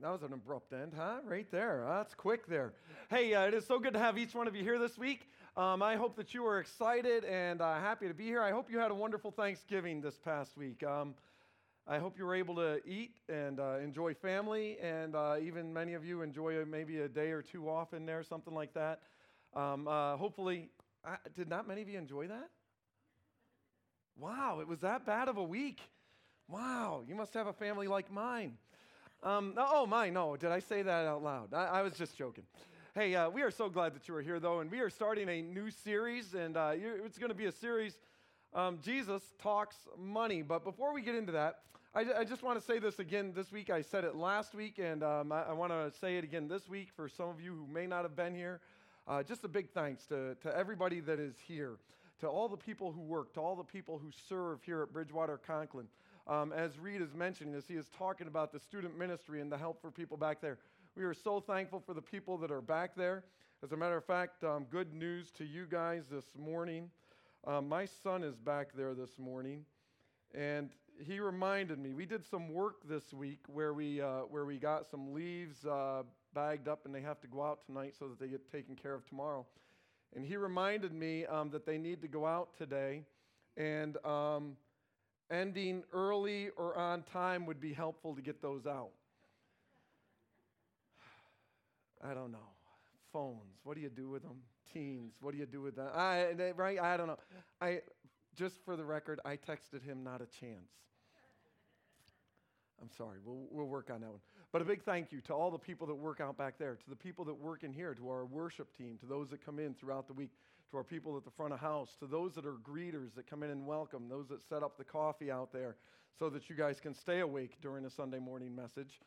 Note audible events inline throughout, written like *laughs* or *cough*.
that was an abrupt end, huh? Right there. That's quick there. Hey, uh, it is so good to have each one of you here this week. Um, I hope that you are excited and uh, happy to be here. I hope you had a wonderful Thanksgiving this past week. Um, I hope you were able to eat and uh, enjoy family, and uh, even many of you enjoy maybe a day or two off in there, something like that. Um, uh, hopefully, did not many of you enjoy that? Wow, it was that bad of a week. Wow, you must have a family like mine. Um, oh, my, no. Did I say that out loud? I, I was just joking. Hey, uh, we are so glad that you are here, though, and we are starting a new series, and uh, it's going to be a series um, Jesus Talks Money. But before we get into that, I, I just want to say this again this week. I said it last week, and um, I, I want to say it again this week for some of you who may not have been here. Uh, just a big thanks to, to everybody that is here, to all the people who work, to all the people who serve here at Bridgewater Conklin um, as Reed is mentioning, as he is talking about the student ministry and the help for people back there. We are so thankful for the people that are back there. As a matter of fact, um, good news to you guys this morning. Um, my son is back there this morning, and he reminded me. We did some work this week where we uh, where we got some leaves uh, bagged up, and they have to go out tonight so that they get taken care of tomorrow. And he reminded me um, that they need to go out today, and um, ending early or on time would be helpful to get those out. I don't know. Phones, what do you do with them? Teens, what do you do with them? I, right? I don't know. I, just for the record, I texted him not a chance. I'm sorry, we'll, we'll work on that one. But a big thank you to all the people that work out back there, to the people that work in here, to our worship team, to those that come in throughout the week, to our people at the front of house, to those that are greeters that come in and welcome, those that set up the coffee out there so that you guys can stay awake during a Sunday morning message.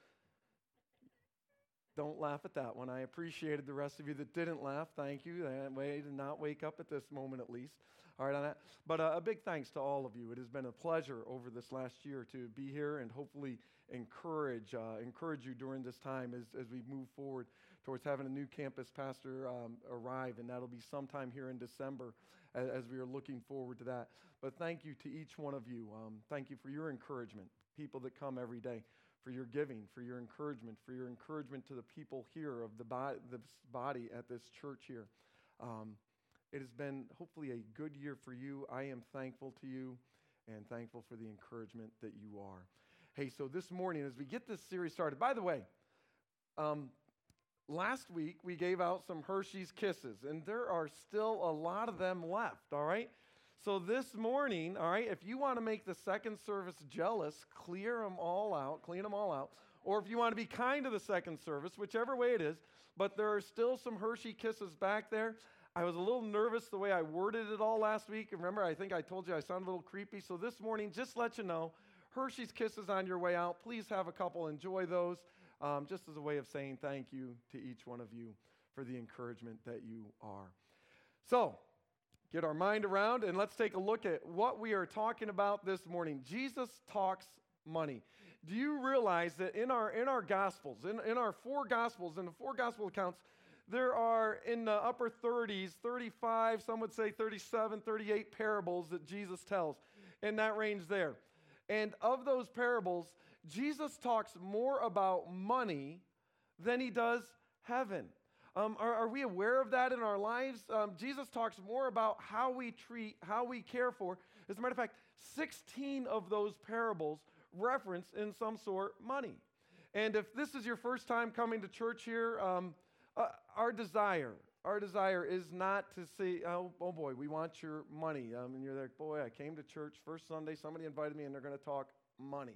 Don't laugh at that one. I appreciated the rest of you that didn't laugh. Thank you. That way did not wake up at this moment at least. All right on that. But uh, a big thanks to all of you. It has been a pleasure over this last year to be here and hopefully encourage uh, encourage you during this time as, as we move forward towards having a new campus pastor um, arrive, and that'll be sometime here in December as, as, we are looking forward to that. But thank you to each one of you. Um, thank you for your encouragement, people that come every day, for your giving, for your encouragement, for your encouragement to the people here of the, bo- body at this church here. Um, it has been hopefully a good year for you. I am thankful to you and thankful for the encouragement that you are. Hey, so this morning, as we get this series started, by the way, um, last week we gave out some Hershey's Kisses, and there are still a lot of them left, all right? So this morning, all right, if you want to make the second service jealous, clear them all out, clean them all out. Or if you want to be kind to the second service, whichever way it is, but there are still some Hershey Kisses back there. I was a little nervous the way I worded it all last week. Remember, I think I told you I sounded a little creepy. So this morning, just let you know, Hershey's Kisses on your way out. Please have a couple, enjoy those um, just as a way of saying thank you to each one of you for the encouragement that you are. So, get our mind around and let's take a look at what we are talking about this morning. Jesus talks money. Do you realize that in our in our gospels, in, in our four gospels, in the four gospel accounts, there are in the upper 30s, 35, some would say 37, 38 parables that Jesus tells in that range there. And of those parables, Jesus talks more about money than he does heaven. Um, are, are, we aware of that in our lives? Um, Jesus talks more about how we treat, how we care for. As a matter of fact, 16 of those parables reference in some sort money. And if this is your first time coming to church here, um, uh, our desire, our desire is not to see, oh, oh boy, we want your money. Um, and you're like, boy, I came to church first Sunday, somebody invited me, and they're going to talk money.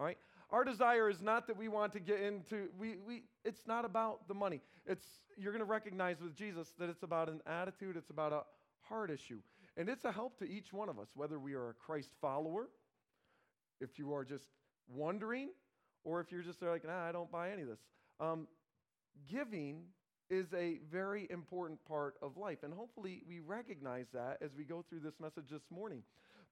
All right? Our desire is not that we want to get into, we, we, it's not about the money. It's, you're going to recognize with Jesus that it's about an attitude, it's about a heart issue. And it's a help to each one of us, whether we are a Christ follower, if you are just wondering, or if you're just like, nah, I don't buy any of this. Um, giving is a very important part of life. And hopefully we recognize that as we go through this message this morning.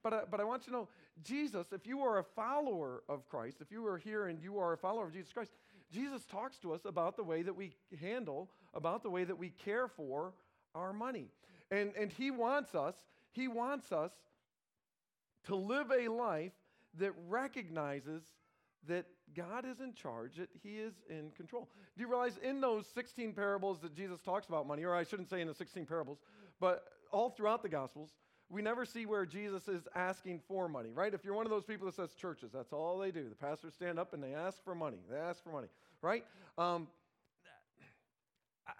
But, uh, but I want you to know, Jesus, if you are a follower of Christ, if you are here and you are a follower of Jesus Christ, Jesus talks to us about the way that we handle, about the way that we care for our money. And, and he wants us, he wants us to live a life that recognizes that God is in charge, that He is in control. Do you realize in those 16 parables that Jesus talks about money, or I shouldn't say in the 16 parables, but all throughout the Gospels, we never see where Jesus is asking for money, right? If you're one of those people that says churches, that's all they do. The pastors stand up and they ask for money. They ask for money, right? Um,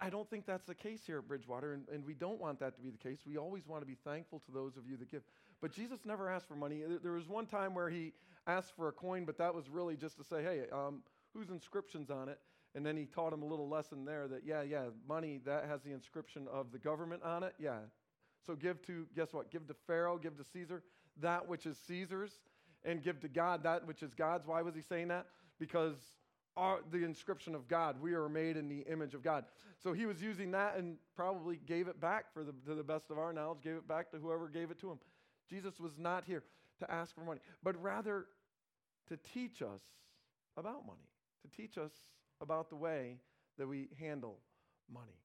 I don't think that's the case here at Bridgewater, and, and, we don't want that to be the case. We always want to be thankful to those of you that give. But Jesus never asked for money. There was one time where he asked for a coin, but that was really just to say, hey, um, whose inscription's on it? And then he taught him a little lesson there that, yeah, yeah, money, that has the inscription of the government on it. Yeah. So give to, guess what? Give to Pharaoh, give to Caesar that which is Caesar's, and give to God that which is God's. Why was he saying that? Because our, the inscription of God. We are made in the image of God. So he was using that and probably gave it back for the, to the best of our knowledge, gave it back to whoever gave it to him. Jesus was not here to ask for money, but rather to teach us about money, to teach us about the way that we handle money.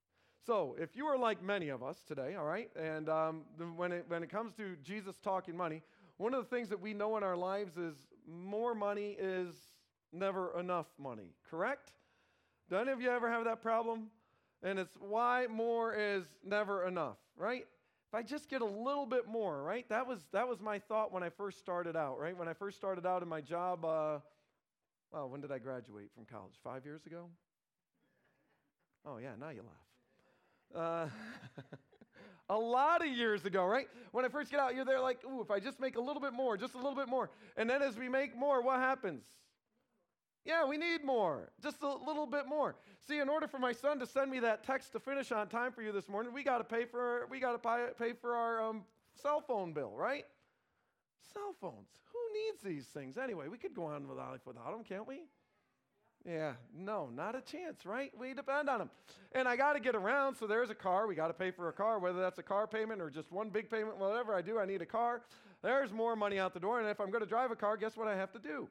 So, if you are like many of us today, all right, and um, when, it, when it comes to Jesus talking money, one of the things that we know in our lives is more money is never enough money, correct? Do any of you ever have that problem? And it's why more is never enough, right? If I just get a little bit more, right? That was that was my thought when I first started out, right? When I first started out in my job, uh, well, when did I graduate from college? Five years ago? Oh yeah, now you laugh. Uh, *laughs* a lot of years ago, right? When I first get out, you're there like, ooh, if I just make a little bit more, just a little bit more. And then as we make more, what happens? Yeah, we need more, just a little bit more. See, in order for my son to send me that text to finish on time for you this morning, we got to pay for we got to pay, for our um, cell phone bill, right? Cell phones. Who needs these things anyway? We could go on with life without them, can't we? Yeah, no, not a chance, right? We depend on them. And I got to get around, so there's a car. We got to pay for a car, whether that's a car payment or just one big payment, whatever I do, I need a car. There's more money out the door. And if I'm going to drive a car, guess what I have to do?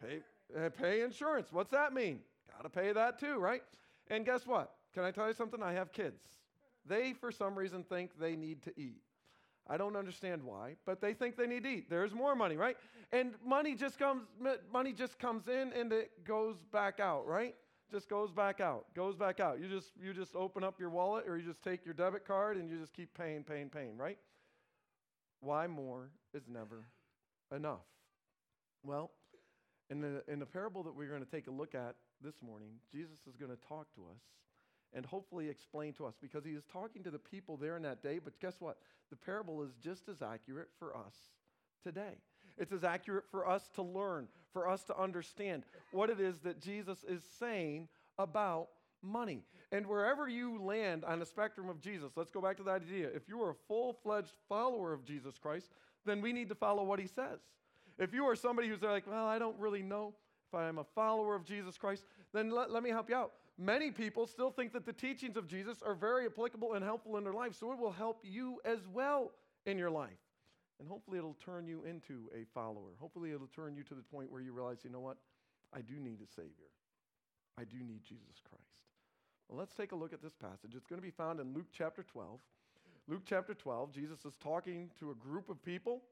Pay, uh, pay insurance. What's that mean? Got to pay that too, right? And guess what? Can I tell you something? I have kids. They, for some reason, think they need to eat. I don't understand why, but they think they need to eat. There's more money, right? And money just comes money just comes in and it goes back out, right? Just goes back out. Goes back out. You just you just open up your wallet or you just take your debit card and you just keep paying, paying, paying, right? Why more is never enough. Well, in the, in the parable that we're going to take a look at this morning, Jesus is going to talk to us and hopefully explain to us because he is talking to the people there in that day. But guess what? The parable is just as accurate for us today. It's as accurate for us to learn, for us to understand what it is that Jesus is saying about money. And wherever you land on the spectrum of Jesus, let's go back to that idea. If you are a full fledged follower of Jesus Christ, then we need to follow what he says. If you are somebody who's like, well, I don't really know if I'm a follower of Jesus Christ, then let, let me help you out. Many people still think that the teachings of Jesus are very applicable and helpful in their life, so it will help you as well in your life. And hopefully it'll turn you into a follower. Hopefully it'll turn you to the point where you realize, you know what? I do need a Savior. I do need Jesus Christ. Well, let's take a look at this passage. It's going to be found in Luke chapter 12. Luke chapter 12, Jesus is talking to a group of people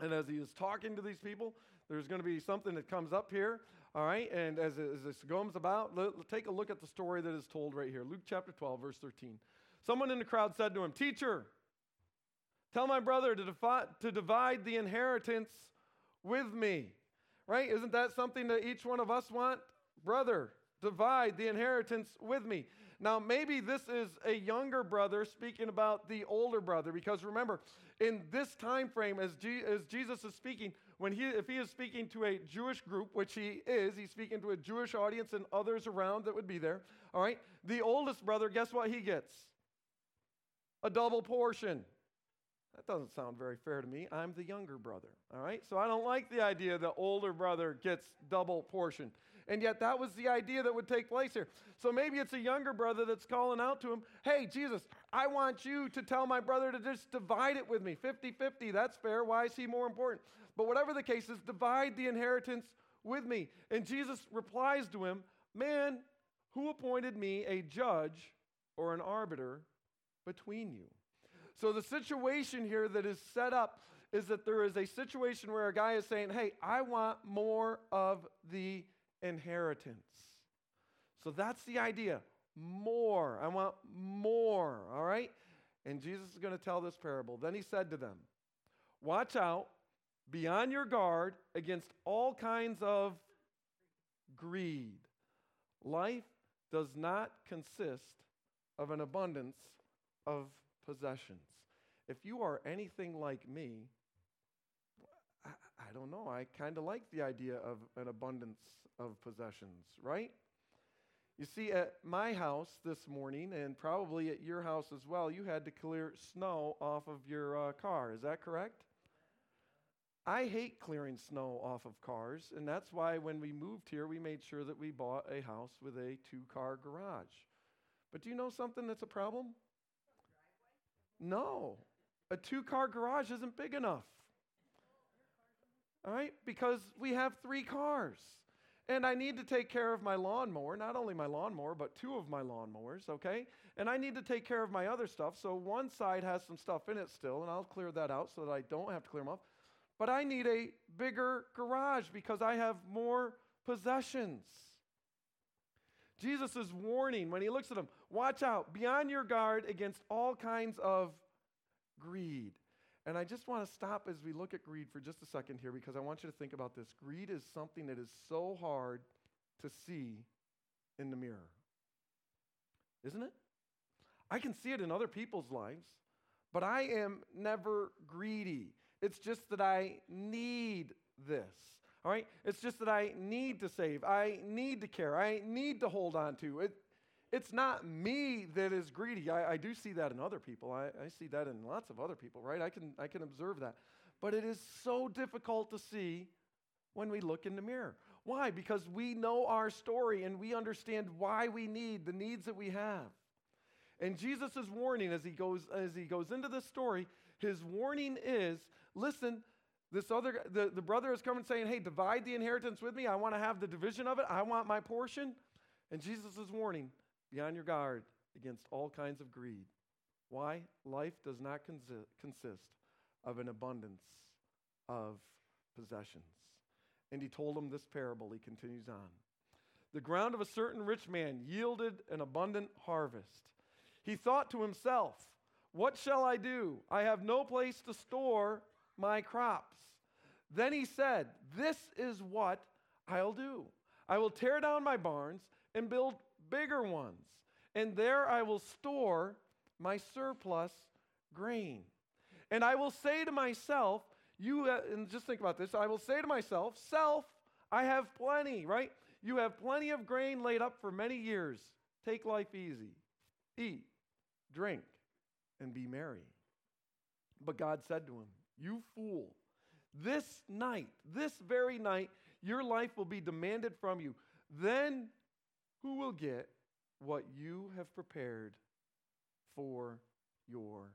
and as he is talking to these people, there's going to be something that comes up here. All right. And as, as this goes about, let, take a look at the story that is told right here. Luke chapter 12, verse 13. Someone in the crowd said to him, Teacher, tell my brother to, defi- to divide the inheritance with me. Right? Isn't that something that each one of us want? Brother, divide the inheritance with me. Now, maybe this is a younger brother speaking about the older brother, because remember, in this time frame, as, as Jesus is speaking, when he, if he is speaking to a Jewish group, which he is, he's speaking to a Jewish audience and others around that would be there. All right, the oldest brother, guess what he gets? A double portion. That doesn't sound very fair to me. I'm the younger brother. All right, so I don't like the idea that the older brother gets double portion. And yet, that was the idea that would take place here. So maybe it's a younger brother that's calling out to him, Hey, Jesus, I want you to tell my brother to just divide it with me 50 50. That's fair. Why is he more important? But whatever the case is, divide the inheritance with me. And Jesus replies to him, Man, who appointed me a judge or an arbiter between you? So the situation here that is set up is that there is a situation where a guy is saying, Hey, I want more of the inheritance. So that's the idea. More. I want more. All right? And Jesus is going to tell this parable. Then he said to them, Watch out, be on your guard against all kinds of greed. Life does not consist of an abundance of possessions. If you are anything like me, I, don't know. I kind of like the idea of an abundance of possessions, right? You see, at my house this morning, and probably at your house as well, you had to clear snow off of your uh, car. Is that correct? I hate clearing snow off of cars, and that's why when we moved here, we made sure that we bought a house with a two car garage. But do you know something that's a problem? No. A two car garage isn't big enough. All right? Because we have three cars. And I need to take care of my lawnmower, not only my lawnmower, but two of my lawnmowers, okay? And I need to take care of my other stuff. So one side has some stuff in it still, and I'll clear that out so that I don't have to clear them off. But I need a bigger garage because I have more possessions. Jesus is warning when he looks at them watch out, be on your guard against all kinds of greed. And I just want to stop as we look at greed for just a second here because I want you to think about this. Greed is something that is so hard to see in the mirror, isn't it? I can see it in other people's lives, but I am never greedy. It's just that I need this. All right? It's just that I need to save. I need to care. I need to hold on to. It, it's not me that is greedy. I, I do see that in other people. I, I see that in lots of other people, right? I can, I can observe that. But it is so difficult to see when we look in the mirror. Why? Because we know our story and we understand why we need the needs that we have. And Jesus warning as he goes as he goes into this story, his warning is, listen, this other the, the brother is coming saying, Hey, divide the inheritance with me. I want to have the division of it. I want my portion. And Jesus is warning, be on your guard against all kinds of greed. Why? Life does not consi- consist of an abundance of possessions. And he told him this parable. He continues on. The ground of a certain rich man yielded an abundant harvest. He thought to himself, What shall I do? I have no place to store my crops. Then he said, This is what I'll do. I will tear down my barns and build bigger ones, and there I will store my surplus grain. And I will say to myself, you, uh, and just think about this, I will say to myself, Self, I have plenty, right? You have plenty of grain laid up for many years. Take life easy. Eat, drink, and be merry. But God said to him, You fool, this night, this very night, your life will be demanded from you. Then who will get what you have prepared for yourself?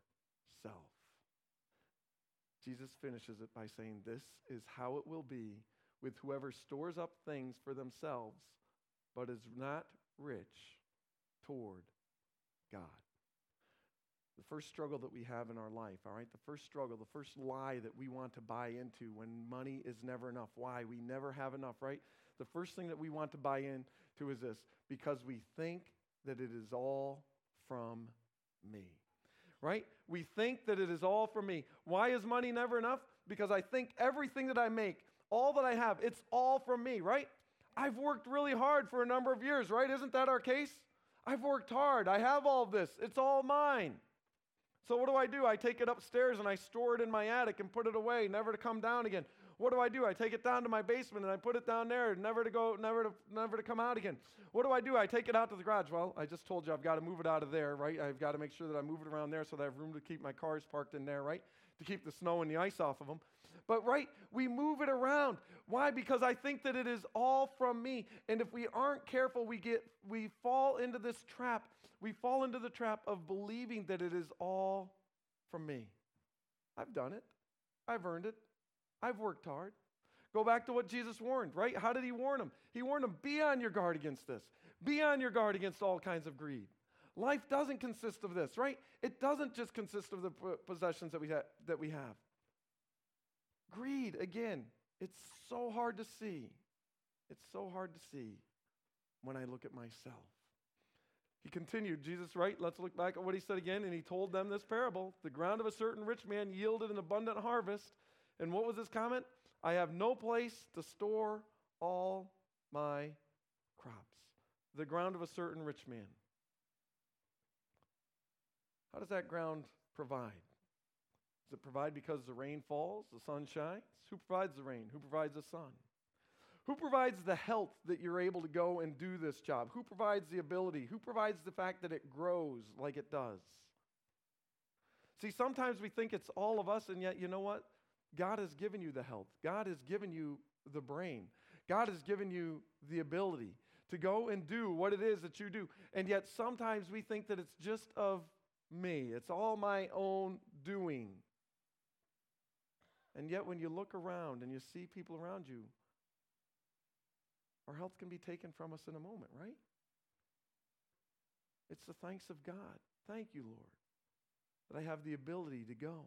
Jesus finishes it by saying, This is how it will be with whoever stores up things for themselves, but is not rich toward God. The first struggle that we have in our life, all right? The first struggle, the first lie that we want to buy into when money is never enough. Why? We never have enough, right? The first thing that we want to buy into is this because we think that it is all from me, right? We think that it is all from me. Why is money never enough? Because I think everything that I make, all that I have, it's all from me, right? I've worked really hard for a number of years, right? Isn't that our case? I've worked hard. I have all this. It's all mine. So what do I do? I take it upstairs and I store it in my attic and put it away, never to come down again. What do I do? I take it down to my basement and I put it down there, never to go, never to, never to come out again. What do I do? I take it out to the garage. Well, I just told you I've got to move it out of there, right? I've got to make sure that I move it around there so that I have room to keep my cars parked in there, right? To keep the snow and the ice off of them. But right, we move it around. Why? Because I think that it is all from me. And if we aren't careful, we get we fall into this trap. We fall into the trap of believing that it is all from me. I've done it. I've earned it. I've worked hard. Go back to what Jesus warned, right? How did he warn them? He warned them be on your guard against this, be on your guard against all kinds of greed. Life doesn't consist of this, right? It doesn't just consist of the possessions that we, ha- that we have. Greed, again, it's so hard to see. It's so hard to see when I look at myself. He continued, Jesus, right? Let's look back at what he said again. And he told them this parable The ground of a certain rich man yielded an abundant harvest. And what was his comment? I have no place to store all my crops. The ground of a certain rich man. How does that ground provide? Does it provide because the rain falls, the sun shines? Who provides the rain? Who provides the sun? Who provides the health that you're able to go and do this job? Who provides the ability? Who provides the fact that it grows like it does? See, sometimes we think it's all of us, and yet, you know what? God has given you the health. God has given you the brain. God has given you the ability to go and do what it is that you do. And yet, sometimes we think that it's just of me, it's all my own doing. And yet, when you look around and you see people around you, our health can be taken from us in a moment, right? It's the thanks of God. Thank you, Lord, that I have the ability to go.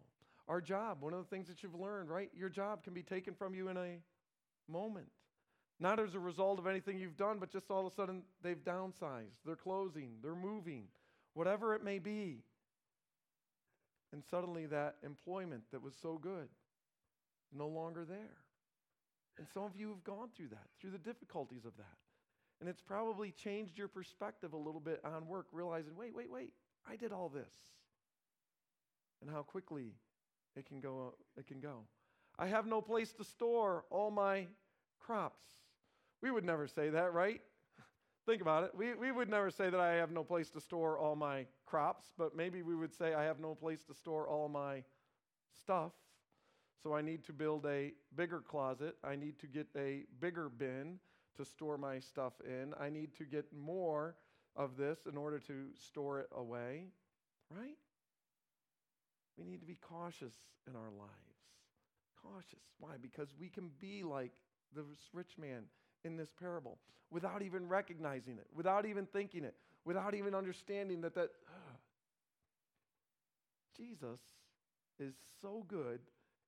Our job, one of the things that you've learned, right? Your job can be taken from you in a moment. Not as a result of anything you've done, but just all of a sudden they've downsized, they're closing, they're moving, whatever it may be. And suddenly that employment that was so good no longer there. And some of you have gone through that, through the difficulties of that. And it's probably changed your perspective a little bit on work, realizing, wait, wait, wait, I did all this. And how quickly it can go. It can go. I have no place to store all my crops. We would never say that, right? *laughs* Think about it. We, we would never say that I have no place to store all my crops, but maybe we would say I have no place to store all my stuff. So I need to build a bigger closet. I need to get a bigger bin to store my stuff in. I need to get more of this in order to store it away, right? We need to be cautious in our lives. Cautious. Why? Because we can be like this rich man in this parable without even recognizing it, without even thinking it, without even understanding that that uh, *gasps* Jesus is so good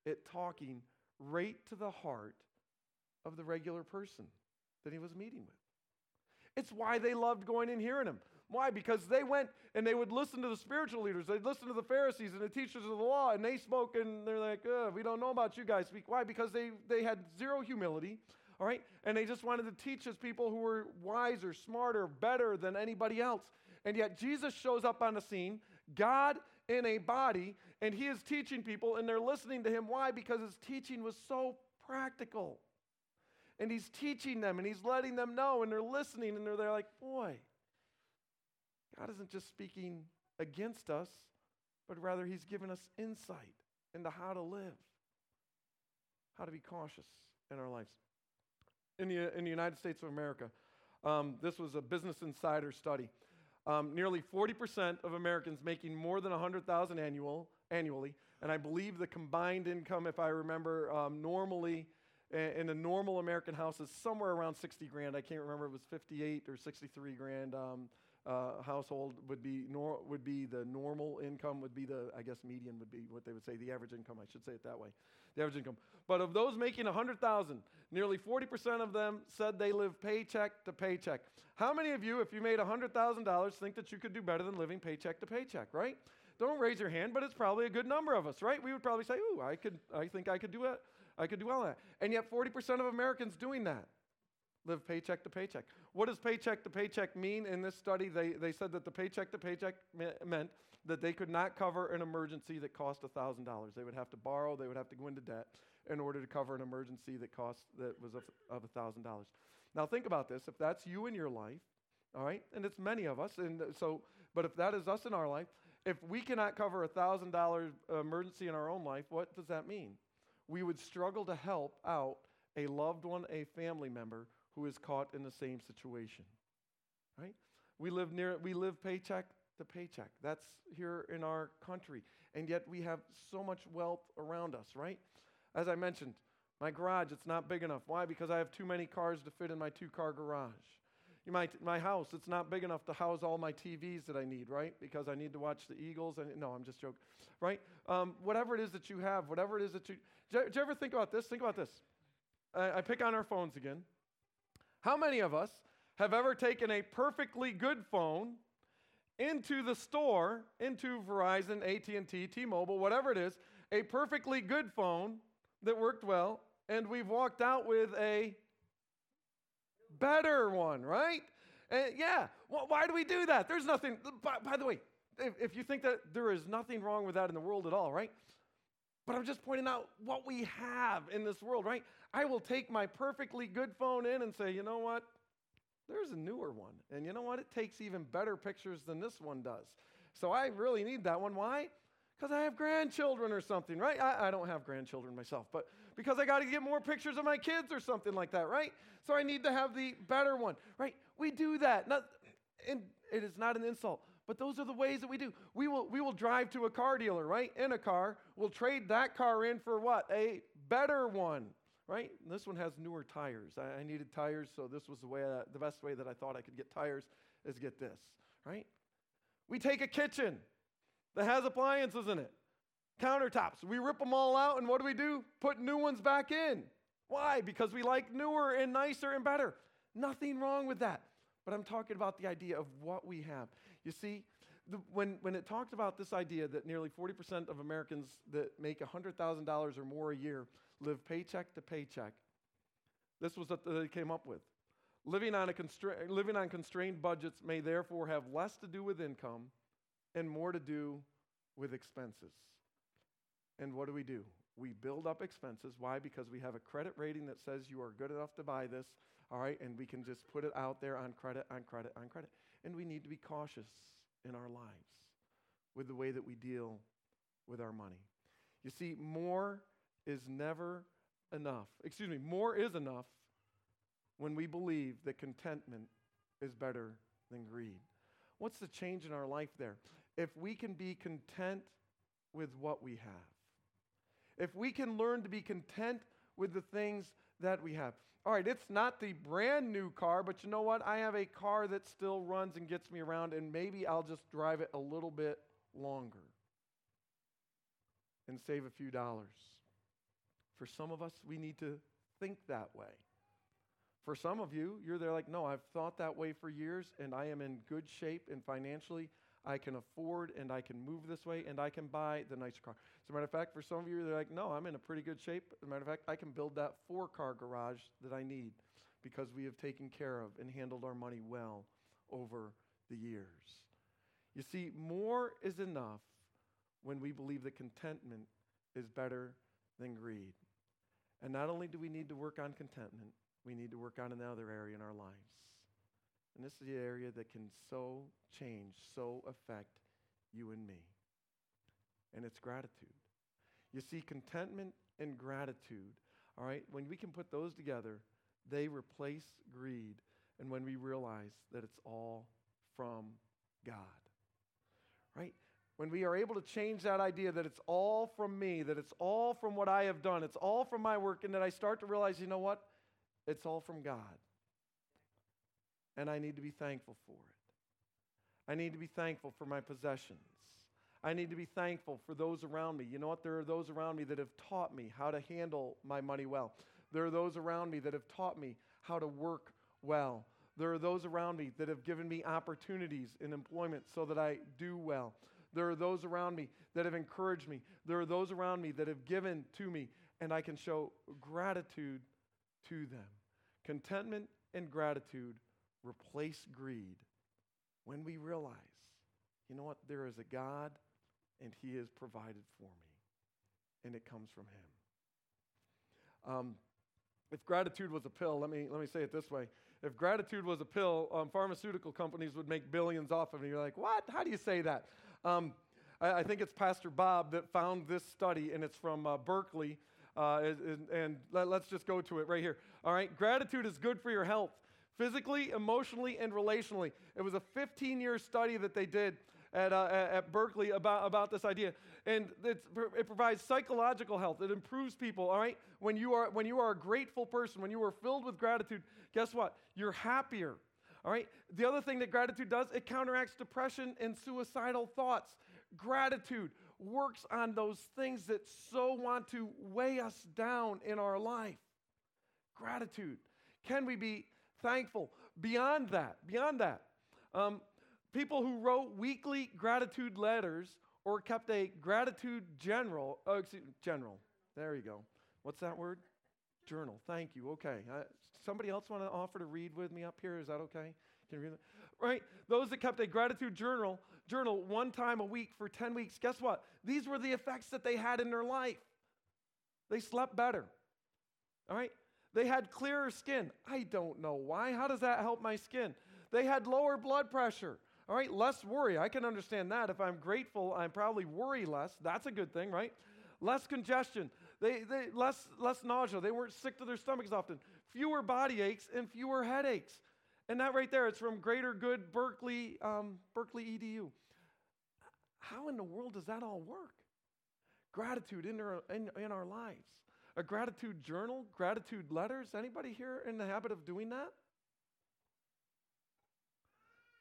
at talking right to the heart of the regular person that he was meeting with. It's why they loved going and hearing him. Why? Because they went and they would listen to the spiritual leaders. They'd listen to the Pharisees and the teachers of the law, and they spoke, and they're like, we don't know about you guys. Why? Because they, they had zero humility, all right? And they just wanted to teach us people who were wiser, smarter, better than anybody else. And yet Jesus shows up on the scene, God in a body, and he is teaching people, and they're listening to him. Why? Because his teaching was so practical. And he's teaching them, and he's letting them know, and they're listening, and they're, they're like, boy, God isn't just speaking against us, but rather he's given us insight into how to live, how to be cautious in our lives. In the, in the United States of America, um, this was a Business Insider study. Um, nearly 40% of Americans making more than 100,000 annual annually, and I believe the combined income, if I remember, um, normally in a normal American house is somewhere around 60 grand. I can't remember; it was 58 or 63 grand. Um, uh, household would be nor- would be the normal income would be the I guess median would be what they would say the average income I should say it that way the average income. But of those making 100,000 nearly 40% of them said they live paycheck to paycheck. How many of you if you made $100,000 think that you could do better than living paycheck to paycheck right? Don't raise your hand but it's probably a good number of us right? We would probably say ooh I could I think I could do it I could do well that. And yet 40% of Americans doing that live paycheck to paycheck. What does paycheck to paycheck mean in this study? They, they said that the paycheck to paycheck me- meant that they could not cover an emergency that cost $1,000. They would have to borrow, they would have to go into debt in order to cover an emergency that cost that was of, of $1,000. Now think about this. If that's you in your life, all right, and it's many of us, and uh, so, but if that is us in our life, if we cannot cover a $1,000 emergency in our own life, what does that mean? We would struggle to help out a loved one, a family member who is caught in the same situation. Right? We live near we live paycheck to paycheck. That's here in our country. And yet we have so much wealth around us, right? As I mentioned, my garage it's not big enough. Why? Because I have too many cars to fit in my two-car garage. My, my house, it's not big enough to house all my TVs that I need, right? Because I need to watch the Eagles. And no, I'm just joking, right? Um, whatever it is that you have, whatever it is that you. Do you ever think about this? Think about this. I, I pick on our phones again. How many of us have ever taken a perfectly good phone into the store, into Verizon, AT&T, T-Mobile, whatever it is, a perfectly good phone that worked well, and we've walked out with a better one, right? And yeah, why do we do that? There's nothing, by, by the way, if, if you think that there is nothing wrong with that in the world at all, right? But I'm just pointing out what we have in this world, right? I will take my perfectly good phone in and say, you know what? There's a newer one. And you know what? It takes even better pictures than this one does. So I really need that one. Why? Because I have grandchildren or something, right? I, I don't have grandchildren myself, but because I got to get more pictures of my kids or something like that, right? So I need to have the better one, right? We do that. Not, and it is not an insult, but those are the ways that we do. We will, we will drive to a car dealer, right? In a car. We'll trade that car in for what? A better one, right? This one has newer tires. I, I needed tires, so this was the way, I, the best way that I thought I could get tires is get this, right? We take a kitchen that has appliances in it, countertops. We rip them all out, and what do we do? Put new ones back in. Why? Because we like newer and nicer and better. Nothing wrong with that. But I'm talking about the idea of what we have. You see, the, when, when it talked about this idea that nearly 40% of Americans that make $100,000 or more a year live paycheck to paycheck, this was what they came up with. Living on, a constra- living on constrained budgets may therefore have less to do with income and more to do with expenses. And what do we do? We build up expenses. Why? Because we have a credit rating that says you are good enough to buy this, all right, and we can just put it out there on credit, on credit, on credit. And we need to be cautious in our lives with the way that we deal with our money. You see, more is never enough. Excuse me, more is enough when we believe that contentment is better than greed. What's the change in our life there? If we can be content with what we have, if we can learn to be content with the things that we have. All right, it's not the brand new car, but you know what? I have a car that still runs and gets me around, and maybe I'll just drive it a little bit longer and save a few dollars. For some of us, we need to think that way. For some of you, you're there like, no, I've thought that way for years, and I am in good shape, and financially, I can afford and I can move this way and I can buy the nicer car. As a matter of fact, for some of you, they're like, no, I'm in a pretty good shape. As a matter of fact, I can build that four car garage that I need because we have taken care of and handled our money well over the years. You see, more is enough when we believe that contentment is better than greed. And not only do we need to work on contentment, we need to work on another area in our lives. And this is the area that can so change, so affect you and me. And it's gratitude. You see, contentment and gratitude, all right, when we can put those together, they replace greed. And when we realize that it's all from God, right? When we are able to change that idea that it's all from me, that it's all from what I have done, it's all from my work, and that I start to realize, you know what? It's all from God and I need to be thankful for it. I need to be thankful for my possessions. I need to be thankful for those around me. You know what? There are those around me that have taught me how to handle my money well. There are those around me that have taught me how to work well. There are those around me that have given me opportunities in employment so that I do well. There are those around me that have encouraged me. There are those around me that have given to me, and I can show gratitude to them. Contentment and gratitude replace greed when we realize, you know what, there is a God and He has provided for me, and it comes from Him. Um, if gratitude was a pill, let me, let me say it this way. If gratitude was a pill, um, pharmaceutical companies would make billions off of it. You're like, what? How do you say that? Um, I, I, think it's Pastor Bob that found this study, and it's from uh, Berkeley. Uh, and, and let, let's just go to it right here. All right, gratitude is good for your health physically, emotionally, and relationally. It was a 15 year study that they did at, uh, at Berkeley about, about this idea. And it provides psychological health. It improves people, all right? When you, are, when you are a grateful person, when you are filled with gratitude, guess what? You're happier. All right? The other thing that gratitude does, it counteracts depression and suicidal thoughts. Gratitude works on those things that so want to weigh us down in our life. Gratitude. Can we be thankful beyond that? Beyond that. Um, people who wrote weekly gratitude letters or kept a gratitude general, oh, excuse, general, there you go. What's that word? Journal. Thank you. Okay. Uh, somebody else want to offer to read with me up here? Is that okay? Can you read that? Right? Those that kept a gratitude journal, journal one time a week for 10 weeks, guess what? These were the effects that they had in their life. They slept better. All right? They had clearer skin. I don't know why. How does that help my skin? They had lower blood pressure. All right, less worry. I can understand that. If I'm grateful, I'm probably worry less. That's a good thing, right? Less congestion. They, they less less nausea. They weren't sick to their stomachs often. Fewer body aches and fewer headaches. And that right there, it's from Greater Good Berkeley um, Berkeley EDU. How in the world does that all work? Gratitude in our, in, in our lives. A gratitude journal, gratitude letters. Anybody here in the habit of doing that?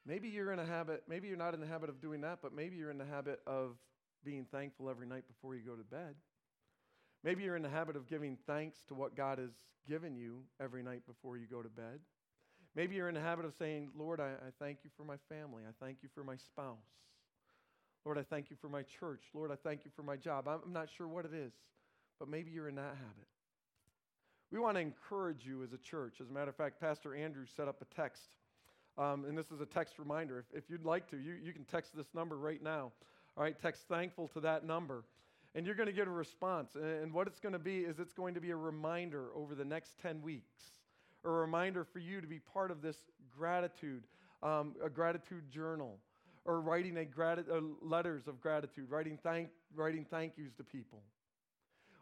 Maybe you're in a habit, maybe you're not in the habit of doing that, but maybe you're in the habit of being thankful every night before you go to bed. Maybe you're in the habit of giving thanks to what God has given you every night before you go to bed. Maybe you're in the habit of saying, Lord, I, I, thank you for my family. I thank you for my spouse. Lord, I thank you for my church. Lord, I thank you for my job. I'm, I'm not sure what it is, but maybe you're in that habit. We want to encourage you as a church. As a matter of fact, Pastor Andrew set up a text um, and this is a text reminder. If, if you'd like to, you, you can text this number right now. All right, text thankful to that number. And you're going to get a response. And what it's going to be is it's going to be a reminder over the next 10 weeks, a reminder for you to be part of this gratitude, um, a gratitude journal, or writing a grati- uh, letters of gratitude, writing thank, writing thank yous to people.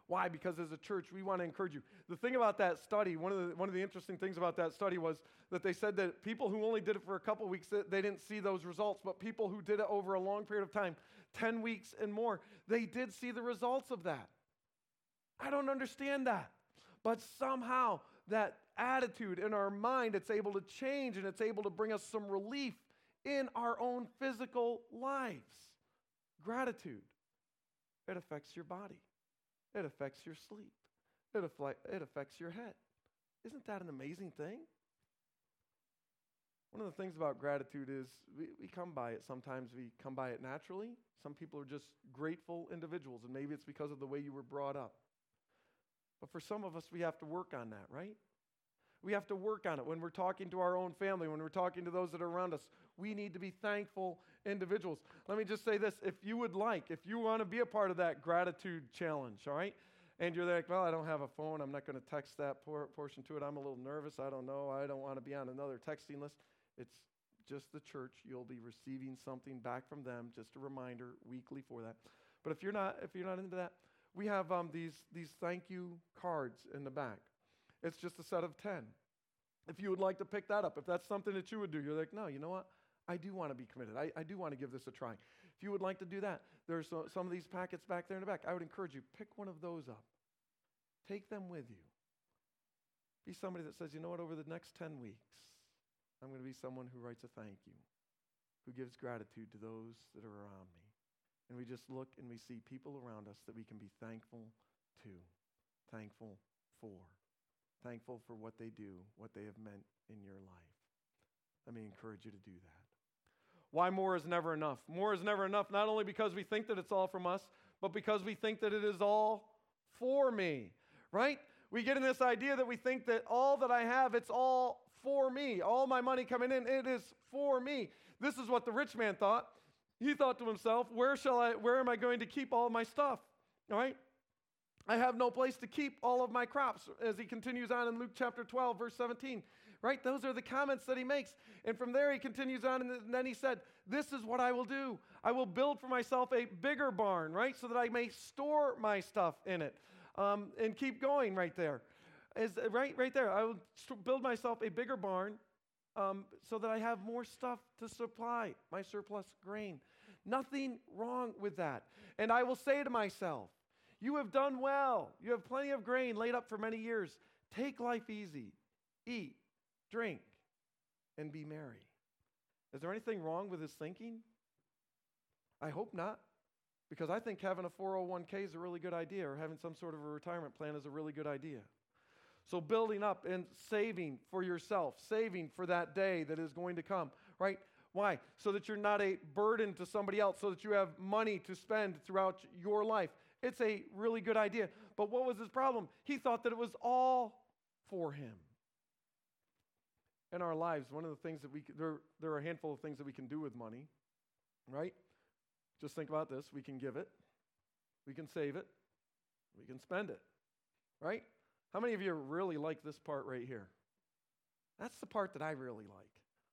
Why? Because as a church, we want to encourage you. The thing about that study, one of the, one of the interesting things about that study was that they said that people who only did it for a couple weeks, they didn't see those results, but people who did it over a long period of time, 10 weeks and more, they did see the results of that. I don't understand that. But somehow that attitude in our mind, it's able to change and it's able to bring us some relief in our own physical lives. Gratitude, it affects your body. It affects your sleep. It, it affects your head. Isn't that an amazing thing? One of the things about gratitude is we, we come by it. Sometimes we come by it naturally. Some people are just grateful individuals, and maybe it's because of the way you were brought up. But for some of us, we have to work on that, right? We have to work on it when we're talking to our own family, when we're talking to those that are around us. We need to be thankful individuals. Let me just say this if you would like, if you want to be a part of that gratitude challenge, all right? And you're like, well, I don't have a phone. I'm not going to text that por- portion to it. I'm a little nervous. I don't know. I don't want to be on another texting list. It's just the church. You'll be receiving something back from them, just a reminder weekly for that. But if you're not, if you're not into that, we have um, these, these thank you cards in the back. It's just a set of 10. If you would like to pick that up, if that's something that you would do, you're like, no, you know what? I do want to be committed. I, I do want to give this a try. If you would like to do that, there's so, some of these packets back there in the back. I would encourage you, pick one of those up. Take them with you. Be somebody that says, you know what, over the next 10 weeks, I'm going to be someone who writes a thank you, who gives gratitude to those that are around me. And we just look and we see people around us that we can be thankful to, thankful for, thankful for what they do, what they have meant in your life. Let me encourage you to do that. Why more is never enough? More is never enough, not only because we think that it's all from us, but because we think that it is all for me, right? We get in this idea that we think that all that I have, it's all for me. All my money coming in, it is for me. This is what the rich man thought. He thought to himself, where shall I, where am I going to keep all my stuff? All right? I have no place to keep all of my crops, as he continues on in Luke chapter 12, verse 17 right? Those are the comments that he makes. And from there, he continues on, and then he said, This is what I will do. I will build for myself a bigger barn, right? So that I may store my stuff in it. Um, and keep going right there. Is, right, right there. I will build myself a bigger barn um, so that I have more stuff to supply my surplus grain. Nothing wrong with that. And I will say to myself, You have done well. You have plenty of grain laid up for many years. Take life easy. Eat, drink, and be merry. Is there anything wrong with his thinking? I hope not, because I think having a 401k is a really good idea, or having some sort of a retirement plan is a really good idea. So, building up and saving for yourself, saving for that day that is going to come, right? Why? So that you're not a burden to somebody else, so that you have money to spend throughout your life. It's a really good idea. But what was his problem? He thought that it was all for him. In our lives, one of the things that we there, there are a handful of things that we can do with money, right? Just think about this. We can give it, we can save it, we can spend it, right? How many of you really like this part right here? That's the part that I really like.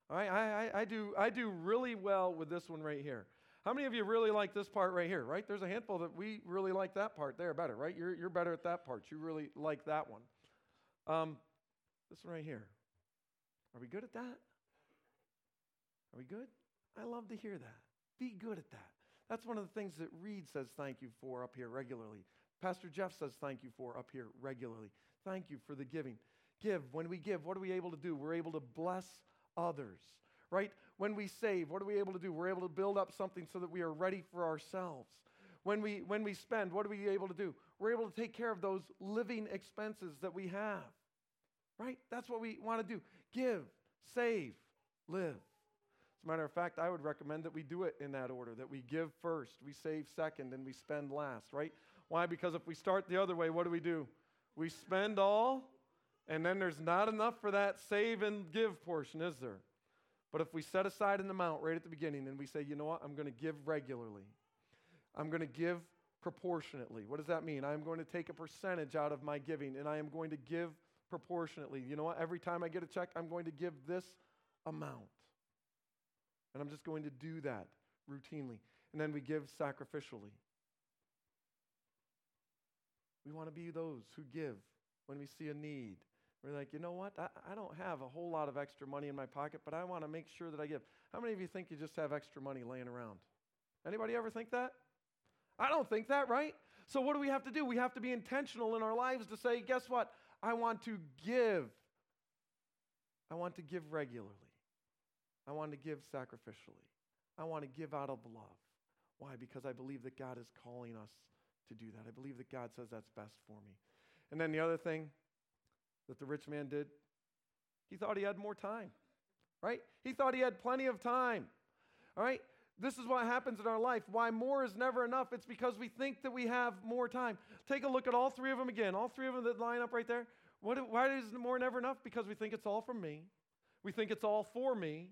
All right, I, I, I, do, I do really well with this one right here. How many of you really like this part right here, right? There's a handful that we really like that part there better, right? You're, you're better at that part. You really like that one. Um, this one right here. Are we good at that? Are we good? I love to hear that. Be good at that. That's one of the things that Reed says thank you for up here regularly. Pastor Jeff says thank you for up here regularly. Thank you for the giving. Give. When we give, what are we able to do? We're able to bless others, right? When we save, what are we able to do? We're able to build up something so that we are ready for ourselves. When we, when we spend, what are we able to do? We're able to take care of those living expenses that we have, right? That's what we want to do give, save, live. As a matter of fact, I would recommend that we do it in that order that we give first, we save second, and we spend last, right? Why? Because if we start the other way, what do we do? We spend all, and then there's not enough for that save and give portion, is there? But if we set aside an amount right at the beginning and we say, you know what, I'm going to give regularly, I'm going to give proportionately. What does that mean? I'm going to take a percentage out of my giving and I am going to give proportionately. You know what? Every time I get a check, I'm going to give this amount. And I'm just going to do that routinely. And then we give sacrificially. We want to be those who give when we see a need. We're like, you know what? I, I don't have a whole lot of extra money in my pocket, but I want to make sure that I give. How many of you think you just have extra money laying around? Anybody ever think that? I don't think that, right? So what do we have to do? We have to be intentional in our lives to say, guess what? I want to give. I want to give regularly. I want to give sacrificially. I want to give out of love. Why? Because I believe that God is calling us to do that. I believe that God says that's best for me. And then the other thing that the rich man did, he thought he had more time, right? He thought he had plenty of time, all right? This is what happens in our life. Why more is never enough? It's because we think that we have more time. Take a look at all three of them again. All three of them that line up right there. What, why is more never enough? Because we think it's all from me. We think it's all for me.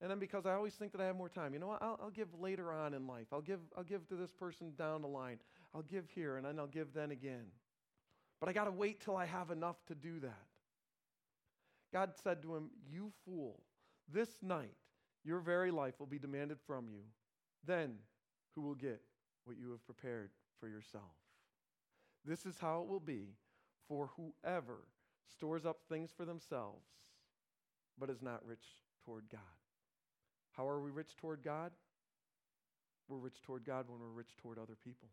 And then because I always think that I have more time. You know what? I'll, I'll give later on in life. I'll give, I'll give to this person down the line. I'll give here and then I'll give then again. But I got to wait till I have enough to do that. God said to him, You fool, this night your very life will be demanded from you. Then who will get what you have prepared for yourself? This is how it will be for whoever stores up things for themselves, but is not rich toward God. How are we rich toward God? We're rich toward God when we're rich toward other people.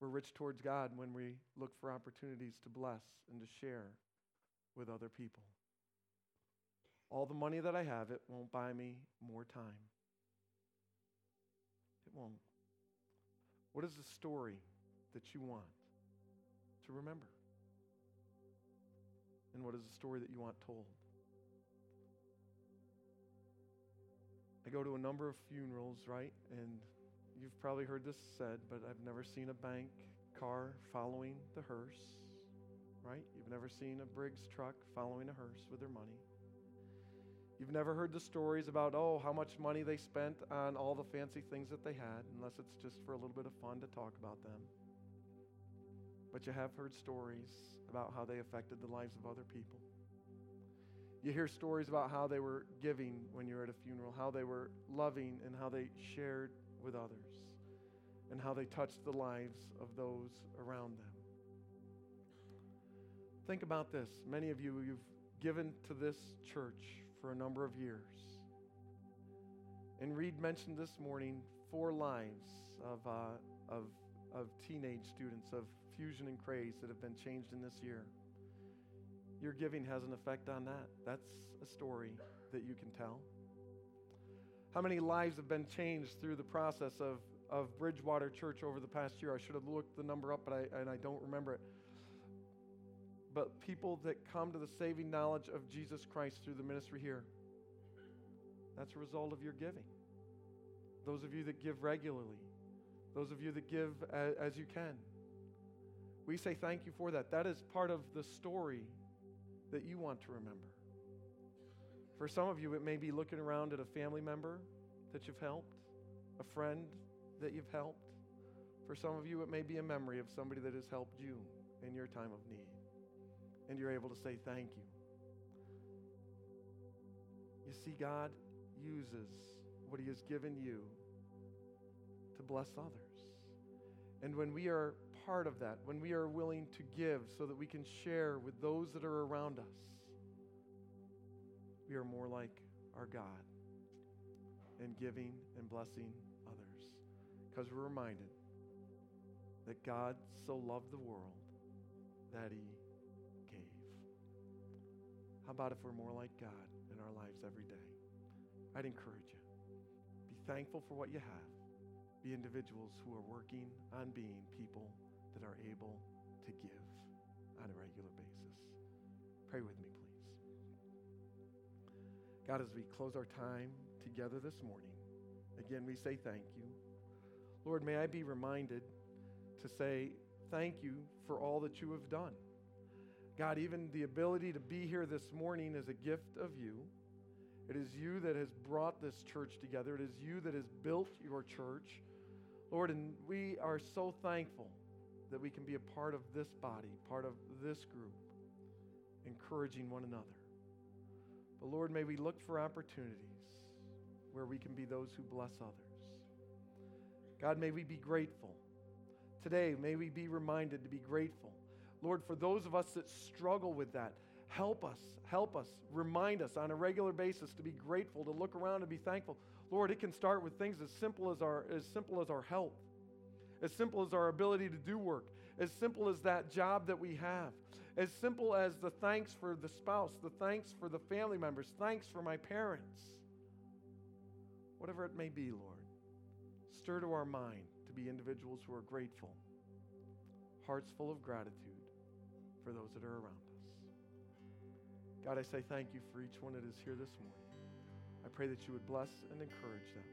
We're rich towards God when we look for opportunities to bless and to share with other people. All the money that I have, it won't buy me more time. It won't. What is the story that you want to remember? And what is the story that you want told? I go to a number of funerals, right? And you've probably heard this said, but I've never seen a bank car following the hearse, right? You've never seen a Brinks truck following a hearse with their money. You've never heard the stories about, oh, how much money they spent on all the fancy things that they had, unless it's just for a little bit of fun to talk about them. But you have heard stories about how they affected the lives of other people. You hear stories about how they were giving when you're at a funeral, how they were loving, and how they shared with others, and how they touched the lives of those around them. Think about this. Many of you, you've given to this church for a number of years. And Reed mentioned this morning four lives of, uh, of, of teenage students of fusion and craze that have been changed in this year. your giving has an effect on that. That's a story that you can tell. How many lives have been changed through the process of, of Bridgewater Church over the past year? I should have looked the number up, but I, and I don't remember it. But people that come to the saving knowledge of Jesus Christ through the ministry here, that's a result of your giving. Those of you that give regularly, those of you that give as, as you can, we say thank you for that. That is part of the story that you want to remember. For some of you, it may be looking around at a family member that you've helped, a friend that you've helped. For some of you, it may be a memory of somebody that has helped you in your time of need. And you're able to say thank you. You see, God uses what He has given you to bless others. And when we are part of that, when we are willing to give so that we can share with those that are around us, we are more like our God in giving and blessing. Because we're reminded that God so loved the world that he gave. How about if we're more like God in our lives every day? I'd encourage you. Be thankful for what you have. Be individuals who are working on being people that are able to give on a regular basis. Pray with me, please. God, as we close our time together this morning, again, we say thank you. Lord, may I be reminded to say thank you for all that you have done. God, even the ability to be here this morning is a gift of you. It is you that has brought this church together. It is you that has built your church. Lord, and we are so thankful that we can be a part of this body, part of this group, encouraging one another. But Lord, may we look for opportunities where we can be those who bless others. God, may we be grateful. Today, may we be reminded to be grateful. Lord, for those of us that struggle with that, help us, help us, remind us on a regular basis to be grateful, to look around and be thankful. Lord, it can start with things as simple as our, as simple as our health, as simple as our ability to do work, as simple as that job that we have, as simple as the thanks for the spouse, the thanks for the family members, thanks for my parents. Whatever it may be, Lord, stir to our mind to be individuals who are grateful, hearts full of gratitude for those that are around us. God, I say thank you for each one that is here this morning. I pray that you would bless and encourage them.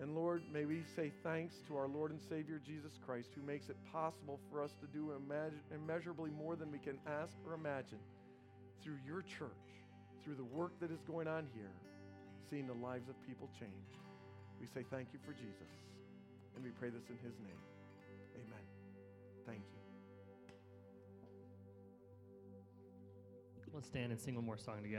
And Lord, may we say thanks to our Lord and Savior Jesus Christ, who makes it possible for us to do immeasurably more than we can ask or imagine through your church, through the work that is going on here, seeing the lives of people changed. We say thank you for Jesus, and we pray this in his name. Amen. Thank you. Let's stand and sing one more song together.